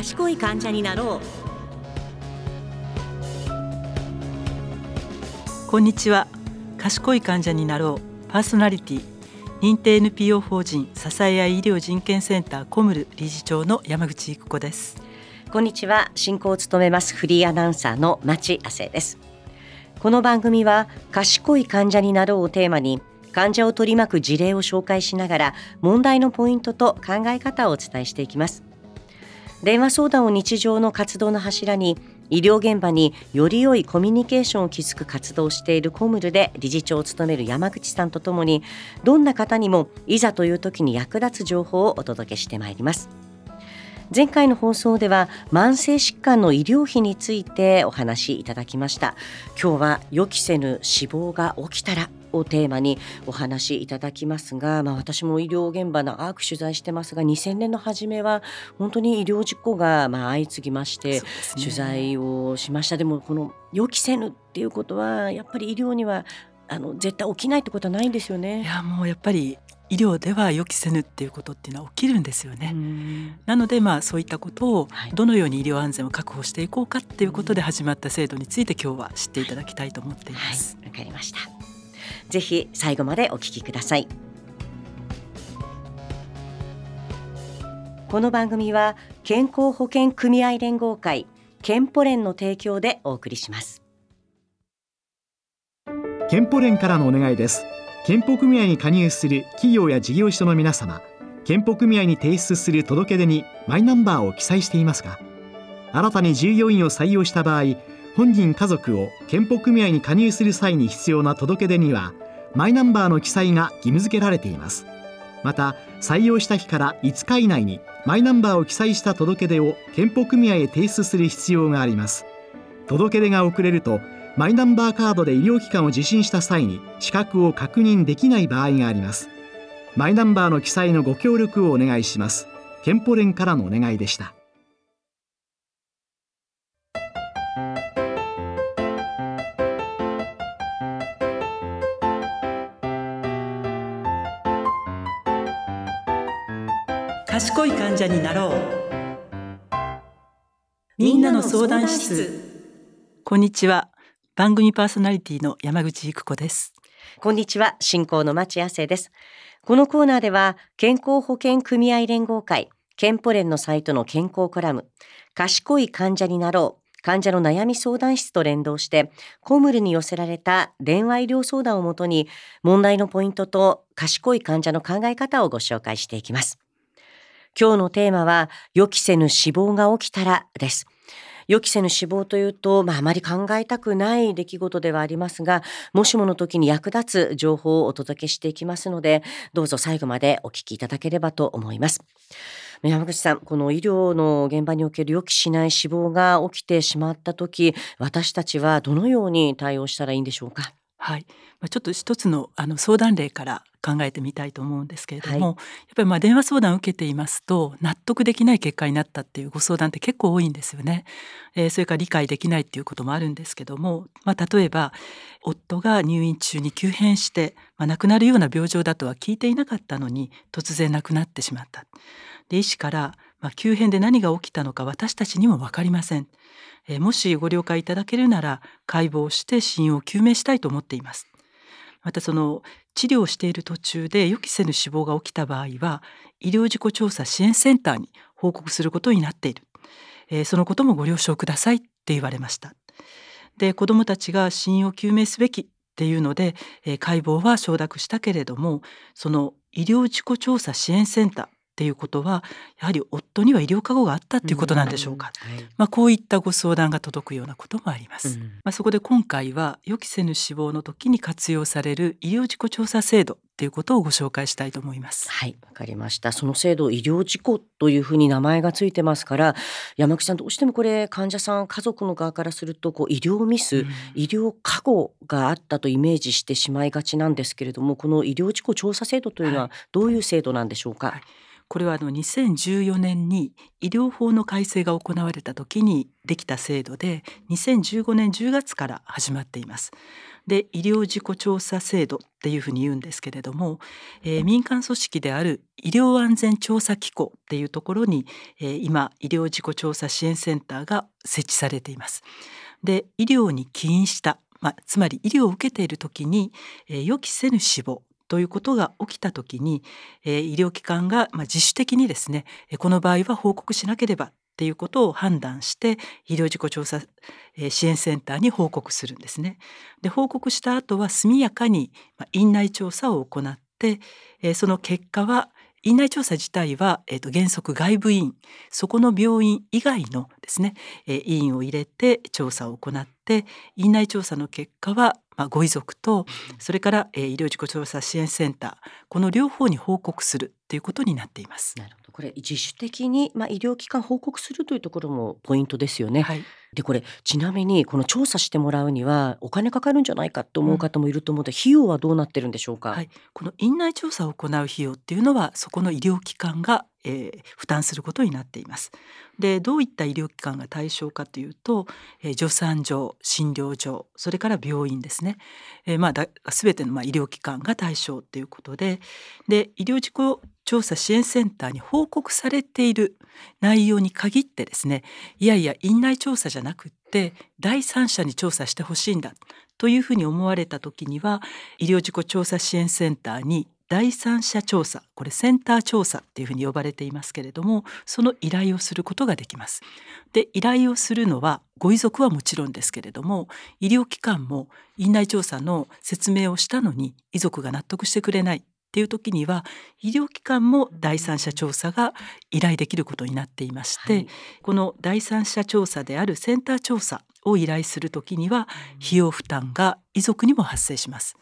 賢い患者になろう。こんにちは。賢い患者になろう。パーソナリティ。認定 NPO 法人支え合い医療人権センターコムル理事長の山口育子です。こんにちは。進行を務めますフリーアナウンサーの町亜生です。この番組は賢い患者になろうをテーマに患者を取り巻く事例を紹介しながら問題のポイントと考え方をお伝えしていきます電話相談を日常の活動の柱に医療現場により良いコミュニケーションを築く活動をしているコムルで理事長を務める山口さんとともにどんな方にもいざという時に役立つ情報をお届けしてまいります。前回の放送では慢性疾患の医療費についてお話しいただきました。今日は予期せぬ死亡が起きたらをテーマにお話しいただきますが、まあ、私も医療現場のアーク取材してますが2000年の初めは本当に医療事故がまあ相次ぎまして、取材をしましたでもこの予期せぬっていうことはやっぱり医療にはあの絶対起きないってことはないんですよね。いやもうやっぱり医療では予期せぬっていうことっていうのは起きるんですよね。なのでまあそういったことをどのように医療安全を確保していこうかっていうことで始まった制度について今日は知っていただきたいと思っています。わ、はい、かりました。ぜひ最後までお聞きください。この番組は健康保険組合連合会健保連の提供でお送りします。健保連からのお願いです。健保組合に加入する企業や事業所の皆様健保組合に提出する届け出にマイナンバーを記載していますが新たに従業員を採用した場合本人家族を健保組合に加入する際に必要な届け出にはマイナンバーの記載が義務付けられています。また採用した日から5日以内にマイナンバーを記載した届け出を健保組合へ提出する必要があります。届け出が遅れるとマイナンバーカードで医療機関を受診した際に資格を確認できない場合があります。マイナンバーの記載のご協力をお願いします。健保連からのお願いでした。賢い患者になろう。みんなの相談室。こんにちは。番組パーソナリティの山口育子です。こんにちは。進行の町亜生です。このコーナーでは健康保険組合連合会健保連のサイトの健康コラム賢い患者になろう患者の悩み相談室と連動してコムルに寄せられた電話医療相談をもとに問題のポイントと賢い患者の考え方をご紹介していきます。今日のテーマは予期せぬ死亡が起きたらです予期せぬ死亡というと、まあ、あまり考えたくない出来事ではありますが、もしもの時に役立つ情報をお届けしていきますので、どうぞ最後までお聞きいただければと思います。山口さん、この医療の現場における予期しない死亡が起きてしまった時、私たちはどのように対応したらいいんでしょうか？はい、ちょっと一つのあの相談例から考えてみたいと思うんですけれども、はい、やっぱりまあ電話相談を受けていますと納得できない結果になったっていうご相談って結構多いんですよね。えー、それから理解できないっていうこともあるんですけども、まあ、例えば夫が入院中に急変して、まあ、亡くなるような病状だとは聞いていなかったのに突然亡くなってしまった。で医師からまあ、急変で何が起きたのか私たちにも分かりません。えー、もしご了解いただけるなら解剖して死因を究明したいと思っています。またその治療している途中で予期せぬ死亡が起きた場合は医療事故調査支援センターに報告することになっている、えー、そのこともご了承くださいって言われました。で子どもたちが死因を究明すべきっていうので、えー、解剖は承諾したけれどもその医療事故調査支援センターっていうことはやはり夫には医療過誤があったっていうことなんでしょうか、うん。はい、まあ、こういったご相談が届くようなこともあります、うん、まあ、そこで今回は予期せぬ死亡の時に活用される医療事故調査制度っていうことをご紹介したいと思います。はいわかりました。その制度医療事故というふうに名前がついてますから山口さんどうしてもこれ患者さん家族の側からするとこう医療ミス、うん、医療過誤があったとイメージしてしまいがちなんですけれどもこの医療事故調査制度というのはどういう制度なんでしょうか、はいこれはあの2014年に医療法の改正が行われた時にできた制度で2015年10月から始まっています。で医療事故調査制度っていうふうに言うんですけれども、えー、民間組織である医療安全調査機構っていうところに、えー、今医療事故調査支援センターが設置されています。で医療に起因した、まあ、つまり医療を受けている時に、えー、予期せぬ死亡ということが起きた時に、えー、医療機関が、まあ、自主的にですねこの場合は報告しなければっていうことを判断して医療事故調査え支援センターに報告するんですね。で報告した後は速やかにま院内調査を行ってえその結果は院内調査自体は、えー、と原則外部委員そこの病院以外のですね、えー、委員を入れて調査を行って院内調査の結果は、まあ、ご遺族とそれから、えー、医療事故調査支援センターこの両方に報告するということになっています。なるほどこれ自主的に、まあ、医療機関報告するというところもポイントですよね。はい、でこれちなみにこの調査してもらうにはお金かかるんじゃないかと思う方もいると思うので、うん、費用はどうなってるんでしょうか、はい、この院内調査を行う費用っていうのはそこの医療機関がえー、負担することになっています。でどういった医療機関が対象かというと、えー、助産所診療所それから病院ですね、ね。えー、まあだ全てのまあ医療機関が対象ということで。で医療事故調査支援センターに報告されている内容に限ってですねいやいや院内調査じゃなくって第三者に調査してほしいんだというふうに思われた時には医療事故調査支援センターに第三者調査これセンター調査っていうふうに呼ばれていますけれどもその依頼をすることができます。で依頼をするのはご遺族はもちろんですけれども医療機関も院内調査の説明をしたのに遺族が納得してくれないっていう時には医療機関も第三者調査が依頼できることになっていまして、はい、この第三者調査であるセンター調査を依頼するときには費用負担が遺族にも発生します。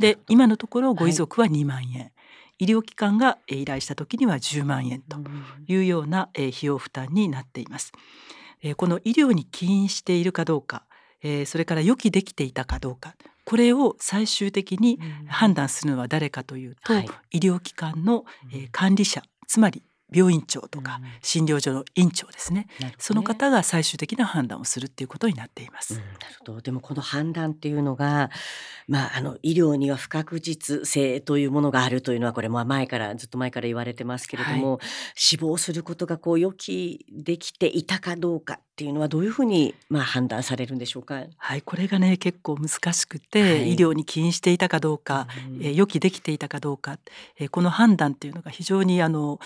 で今のところご遺族は2万円、はい、医療機関が依頼した時には10万円というような費用負担になっています。この医療に起因しているかどうかそれから予期できていたかどうか。これを最終的に判断するのは誰かというと、はい、医療機関の管理者。つまり病院長とか診療所の院長ですね。うんね、その方が最終的な判断をするっていうことになっています。うん、なるほど。でもこの判断っていうのが、まあ、あの医療には不確実性というものがあるというのはこれも前からずっと前から言われてますけれども、はい、死亡することがこう予期できていたかどうかっていうのはどういうふうにまあ判断されるんでしょうか？はい。これがね結構難しくて、はい、医療に起因していたかどうか、うん、え予期できていたかどうか、えこの判断っていうのが非常にあの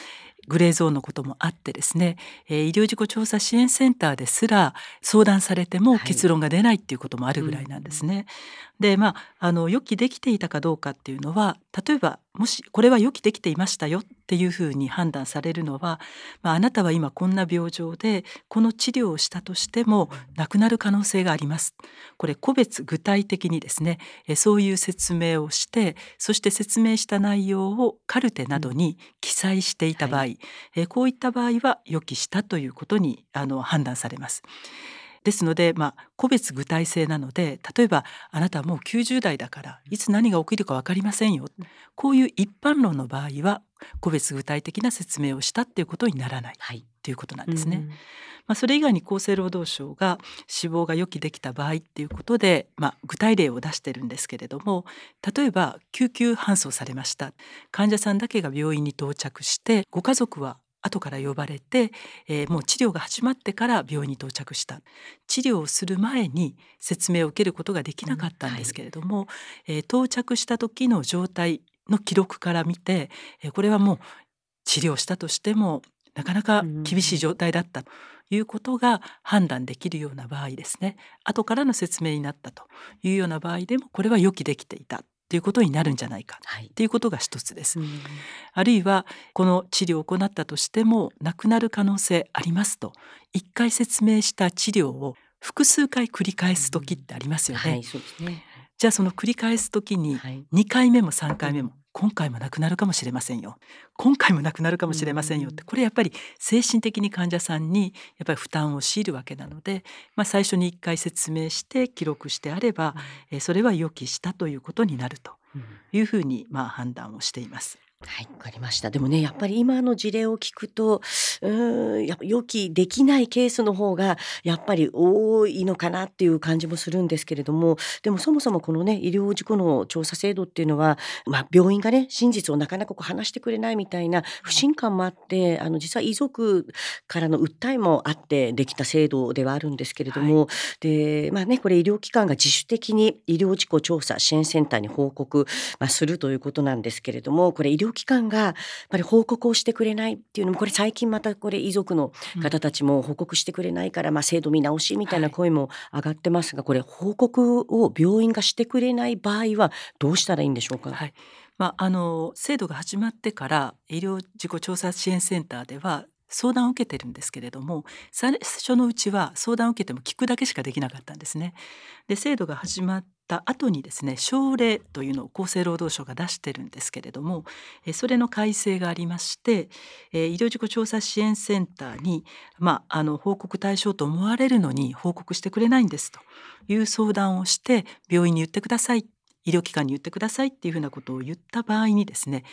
グレーゾーンのこともあってですね、えー、医療事故調査支援センターですら相談されても結論が出ないっていうこともあるぐらいなんですね。はいうん、でまああの予期できていたかどうかっていうのは例えばもしこれは予期できていましたよっていうふうに判断されるのは、まあ、あなたは今こんな病状でこの治療をしたとしても亡くなる可能性があります。これ個別具体的にですねそういう説明をしてそして説明した内容をカルテなどに記載していた場合、はい、こういった場合は予期したということにあの判断されます。ですので、まあ、個別具体性なので例えばあなたはもう90代だからいつ何が起きるか分かりませんよ。こういう一般論の場合は個別具体的な説明をしたっていうことにならない、はい、ということなんですね。まあ、それ以外に厚生労働省が死亡が予期できた場合っていうことで、まあ、具体例を出してるんですけれども例えば救急搬送されました。患者さんだけが病院に到着してご家族は後から呼ばれて、えー、もう治療が始まってから病院に到着した。治療をする前に説明を受けることができなかったんですけれども、はい、えー、到着した時の状態の記録から見て、えー、これはもう治療したとしてもなかなか厳しい状態だったということが判断できるような場合ですね。後からの説明になったというような場合でもこれは予期できていたということになるんじゃないか。とい。うことが一つです。はい、あるいはこの治療を行ったとしても亡くなる可能性ありますと一回説明した治療を複数回繰り返す時ってありますよね。はい、ね。じゃあその繰り返す時に2回目も3回目も今回もなくなるかもしれませんよ。今回もなくなるかもしれませんよって。これやっぱり精神的に患者さんにやっぱり負担を強いるわけなので、まあ、最初に一回説明して記録してあれば、えそれは予期したということになるというふうにまあ判断をしています。はい、わかりました。でもね、やっぱり今の事例を聞くと、うーん、やっぱ予期できないケースの方がやっぱり多いのかなっていう感じもするんですけれども、でもそもそもこのね、医療事故の調査制度っていうのは、まあ、病院がね、真実をなかなかこう話してくれないみたいな不信感もあって、あの実は遺族からの訴えもあってできた制度ではあるんですけれども、で、まあね、これ医療機関が自主的に医療事故調査支援センターに報告、まあ、するということなんですけれども、これ医療機関がやっぱり報告をしてくれないっていうのもこれ最近またこれ遺族の方たちも報告してくれないから、まあ制度見直しみたいな声も上がってますが、これ報告を病院がしてくれない場合はどうしたらいいんでしょうか？はい。まあ、あの制度が始まってから医療事故調査支援センターでは相談を受けてるんですけれども最初のうちは相談を受けても聞くだけしかできなかったんですね。で制度が始まった後にですね省令というのを厚生労働省が出してるんですけれどもそれの改正がありまして医療事故調査支援センターに、まあ、あの報告対象と思われるのに報告してくれないんですという相談をして病院に言ってください医療機関に言ってくださいっていうふうなことを言った場合にですね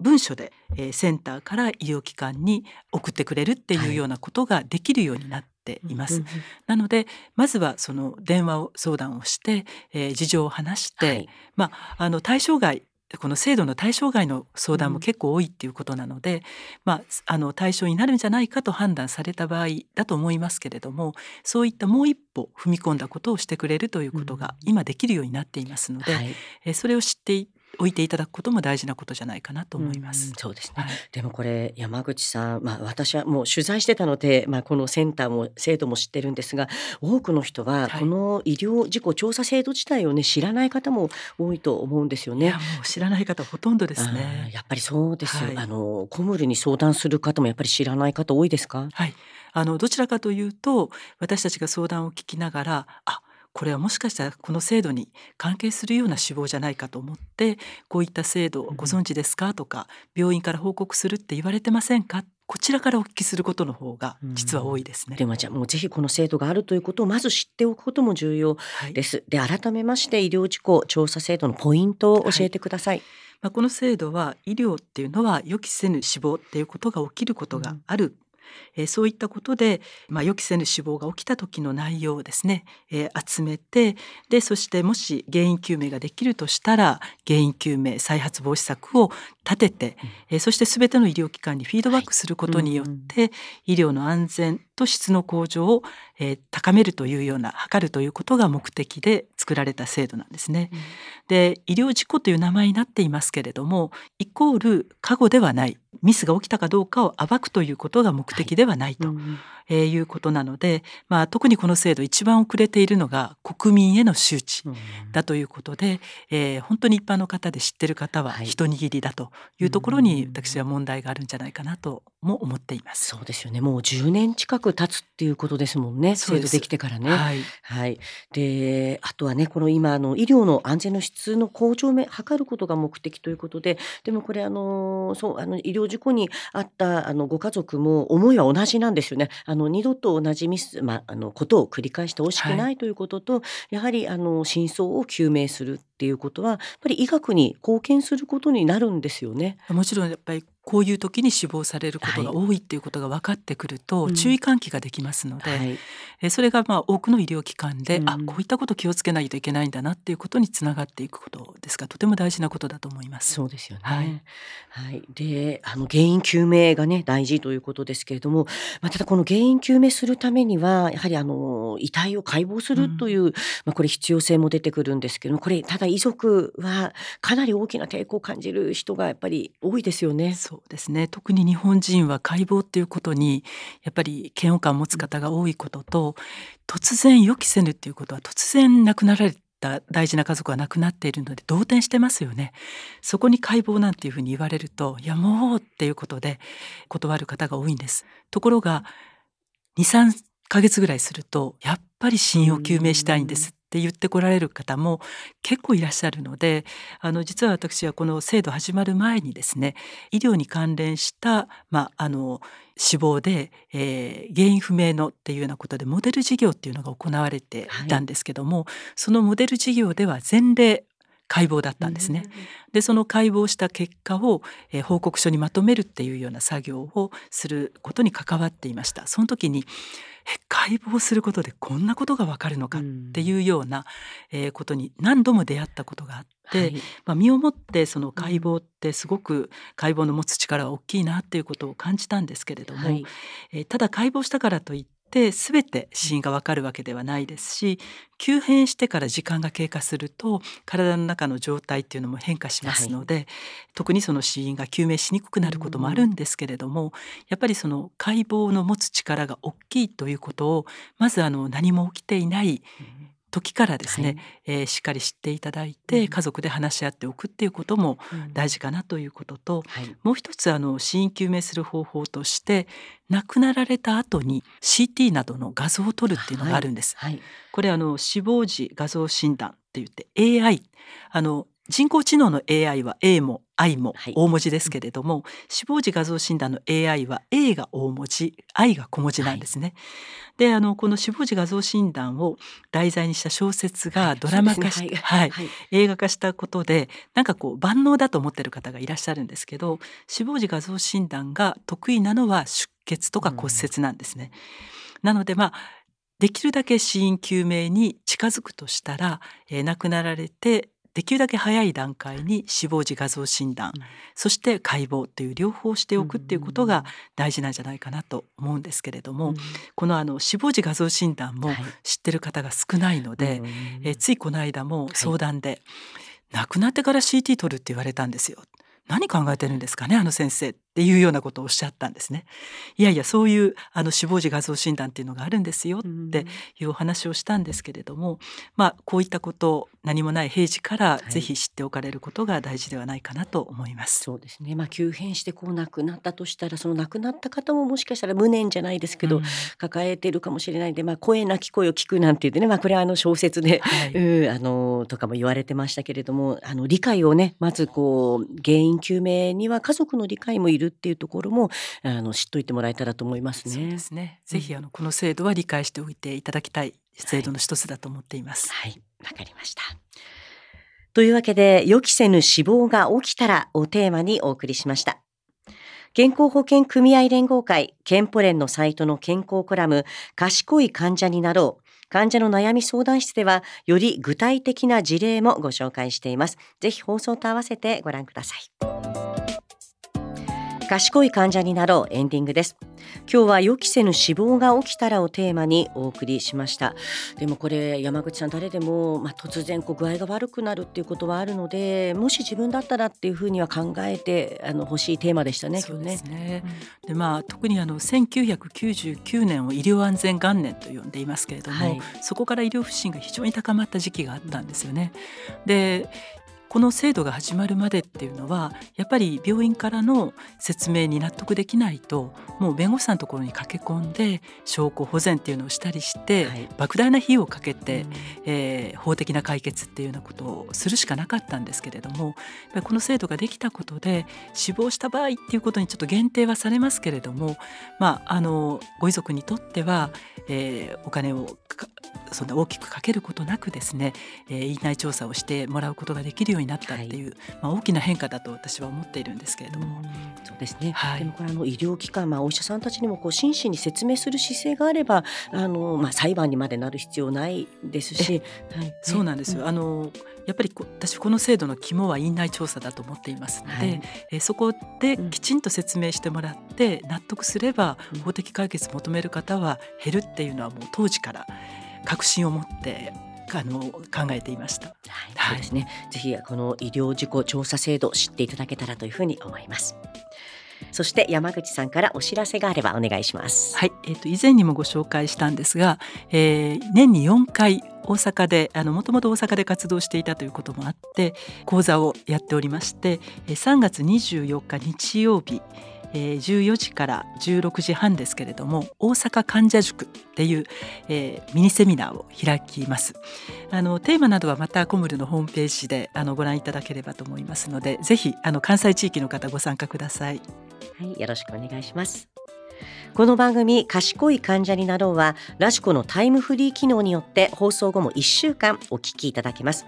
文書で、えー、センターから医療機関に送ってくれるっていうようなことができるようになっています。はい、なのでまずはその電話を相談をして、えー、事情を話して、はい、まああの対象外この制度の対象外の相談も結構多いっていうことなので、うん、まあ、あの対象になるんじゃないかと判断された場合だと思いますけれどもそういったもう一歩踏み込んだことをしてくれるということが今できるようになっていますので、うんはい、えそれを知って置いていただくことも大事なことじゃないかなと思います。うん、そうですね、はい、でもこれ山口さん、まあ、私はもう取材してたので、まあ、このセンターも制度も知ってるんですが多くの人はこの医療事故調査制度自体をね知らない方も多いと思うんですよね。もう知らない方ほとんどですね。やっぱりそうですよ、はい、あのコムルに相談する方もやっぱり知らない方多いですか？はい、あのどちらかというと私たちが相談を聞きながらあこれはもしかしたらこの制度に関係するような死亡じゃないかと思ってこういった制度をご存知ですかとか病院から報告するって言われてませんか？こちらからお聞きすることの方が実は多いですね。でもじゃあもうぜひこの制度があるということをまず知っておくことも重要です。はい、で改めまして医療事故調査制度のポイントを教えてください。はいまあ、この制度は医療っていうのは予期せぬ死亡っていうことが起きることがあるえー、そういったことで、まあ、予期せぬ死亡が起きた時の内容をですね、えー、集めてでそしてもし原因究明ができるとしたら原因究明再発防止策を立てて、えー、そして全ての医療機関にフィードバックすることによって、はい。医療の安全と質の向上を、えー、高めるというような図るということが目的で作られた制度なんですね。うん、で医療事故という名前になっていますけれどもイコール過誤ではないミスが起きたかどうかを暴くということが目的ではないと、はいうんえー、いうことなので、まあ、特にこの制度一番遅れているのが国民への周知だということで、えー、本当に一般の方で知ってる方は一握りだというところに私は問題があるんじゃないかなとも思っています。そうですよね。もう10年近く経つっていうことですもんね制度できてからね。はい、はい、であとはねこの今あの医療の安全の質の向上を図ることが目的ということででもこれあのそうあの医療事故にあったあのご家族も思いは同じなんですよね。あの二度と同じミス、まあ、あのことを繰り返してほしくないということと、はい、やはりあの真相を究明するっていうことはやっぱり医学に貢献することになるんですよね。もちろんやっぱりこういう時に死亡されることが多いっていうことが分かってくると、注意喚起ができますので、はい、えそれがまあ多くの医療機関で、うん、あこういったこと気をつけないといけないんだなっていうことにつながっていくことですがとても大事なことだと思います。そうですよね、はい、はい、であの原因究明がね大事ということですけれども、まあ、ただこの原因究明するためにはやはりあの遺体を解剖するという、うん、まあ、これ必要性も出てくるんですけどもこれただ遺族はかなり大きな抵抗を感じる人がやっぱり多いですよね。そうですね。特に日本人は解剖っていうことにやっぱり嫌悪感を持つ方が多いことと突然予期せぬっていうことは突然亡くなられた大事な家族が亡くなっているので動転してますよね。そこに解剖なんていうふうに言われるといやもうっていうことで断る方が多いんです。ところが23ヶ月ぐらいするとやっぱり死因を究明したいんですって言ってこられる方も結構いらっしゃるのであの実は私はこの制度始まる前にですね医療に関連した、まあ、あの死亡で、えー、原因不明のっていうようなことでモデル事業っていうのが行われていたんですけども、はい、そのモデル事業では前例解剖だったんですね。でその解剖した結果を、えー、報告書にまとめるっていうような作業をすることに関わっていました。その時に解剖することでこんなことがわかるのかっていうような、えー、ことに何度も出会ったことがあって、はい、まあ、身をもってその解剖ってすごく解剖の持つ力は大きいなっていうことを感じたんですけれども、はい、えー、ただ解剖したからといってて全て死因がわかるわけではないですし急変してから時間が経過すると体の中の状態っていうのも変化しますので、はい、特にその死因が究明しにくくなることもあるんですけれども、やっぱりその解剖の持つ力が大きいということをまずあの何も起きていない時からですね、はい、えー、しっかり知っていただいて、家族で話し合っておくっていうことも大事かなということと、うんはい、もう一つあの死因究明する方法として亡くなられた後に CT などの画像を撮るっていうのがあるんです。はい、これあの死亡時画像診断って言って AI あの人工知能の AI は A も I も大文字ですけれども、はい、死亡時画像診断の AI は A が大文字 I が小文字なんですね。はい、であのこの死亡時画像診断を題材にした小説がドラマ化して、はい、はい、映画化したことでなんかこう万能だと思ってる方がいらっしゃるんですけど死亡時画像診断が得意なのは出血とか骨折なんですね。うん、なのでまあできるだけ死因究明に近づくとしたら、えー、亡くなられてできるだけ早い段階に死亡時画像診断、うん、そして解剖という両方しておくっていうことが大事なんじゃないかなと思うんですけれども、うん、このあの死亡時画像診断も知ってる方が少ないので、はい、えついこの間も相談で、はい、亡くなってから CT 取るって言われたんですよ。何考えてるんですかねあの先生っていうようなことをおっしゃったんですね。いやいやそういうあの死亡時画像診断っていうのがあるんですよっていうお話をしたんですけれども、まあこういったことを何もない平時からぜひ知っておかれることが大事ではないかなと思います。はい、そうですね。まあ急変してこう亡くなったとしたらその亡くなった方ももしかしたら無念じゃないですけど、うん、抱えてるかもしれないんで、まあ声なき声を聞くなんて言ってね、まあこれはあの小説で、はい、うあのとかも言われてましたけれども、あの理解をねまずこう原因究明には家族の理解もいるるっていうところもあの知っといてもらえたらと思いますね。そうですね。ぜひあのこの制度は理解しておいていただきたい制度の一つだと思っています。はい、わ、はい、かりました。というわけで予期せぬ死亡が起きたらをテーマにお送りしました。健康保険組合連合会健保連のサイトの健康コラム賢い患者になろう患者の悩み相談室ではより具体的な事例もご紹介していますぜひ放送と合わせてご覧ください賢い患者になろうエンディングです今日は予期せぬ死亡が起きたらをテーマにお送りしましたでもこれ山口さん誰でも、まあ、突然こう具合が悪くなるっていうことはあるのでもし自分だったらっていうふうには考えてあの欲しいテーマでしたね今日ね。ねでまあ特にあの1999年を医療安全元年と呼んでいますけれども、はい、そこから医療不信が非常に高まった時期があったんですよね。でこの制度が始まるまでっていうのはやっぱり病院からの説明に納得できないともう弁護士さんのところに駆け込んで証拠保全っていうのをしたりして、はい、莫大な費用をかけて、うん、えー、法的な解決っていうようなことをするしかなかったんですけれどもこの制度ができたことで死亡した場合っていうことにちょっと限定はされますけれども、まあ、あのご遺族にとっては、えー、お金をそんな大きくかけることなくですね、えー、院内調査をしてもらうことができるようになったっていう、はい、まあ、大きな変化だと私は思っているんですけれども。そうですね、はい、でもこれあの医療機関、まあ、お医者さんたちにもこう真摯に説明する姿勢があればあの、まあ、裁判にまでなる必要ないですし、はい、そうなんですよ、うん、あのやっぱり私この制度の肝は院内調査だと思っていますので、はい、えそこできちんと説明してもらって納得すれば法的解決求める方は減るっていうのはもう当時から確信を持ってあの考えていました。はい、そうですね。ぜひこの医療事故調査制度知っていただけたらというふうに思います。そして山口さんからお知らせがあればお願いします。はい、えっ、ー、と以前にもご紹介したんですが、えー、年に4回大阪であのもともと大阪で活動していたということもあって講座をやっておりまして3月24日日曜日えー、14時から16時半ですけれども大阪患者塾っていう、えー、ミニセミナーを開きます。あのテーマなどはまたコムルのホームページであのご覧いただければと思いますのでぜひあの関西地域の方ご参加ください。はいよろしくお願いします。この番組賢い患者になろうはラジコのタイムフリー機能によって放送後も1週間お聞きいただけます。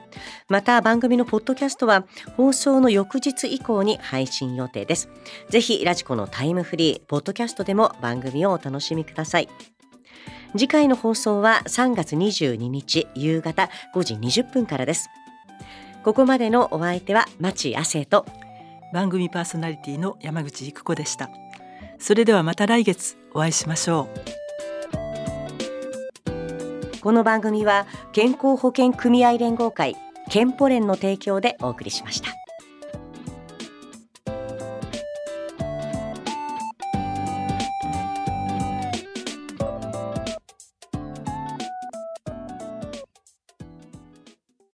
また番組のポッドキャストは放送の翌日以降に配信予定です。ぜひラジコのタイムフリーポッドキャストでも番組をお楽しみください。次回の放送は3月22日夕方5時20分からです。ここまでのお相手は町亜生と番組パーソナリティの山口育子でした。それではまた来月お会いしましょう。この番組は健康保険組合連合会健保連の提供でお送りしました。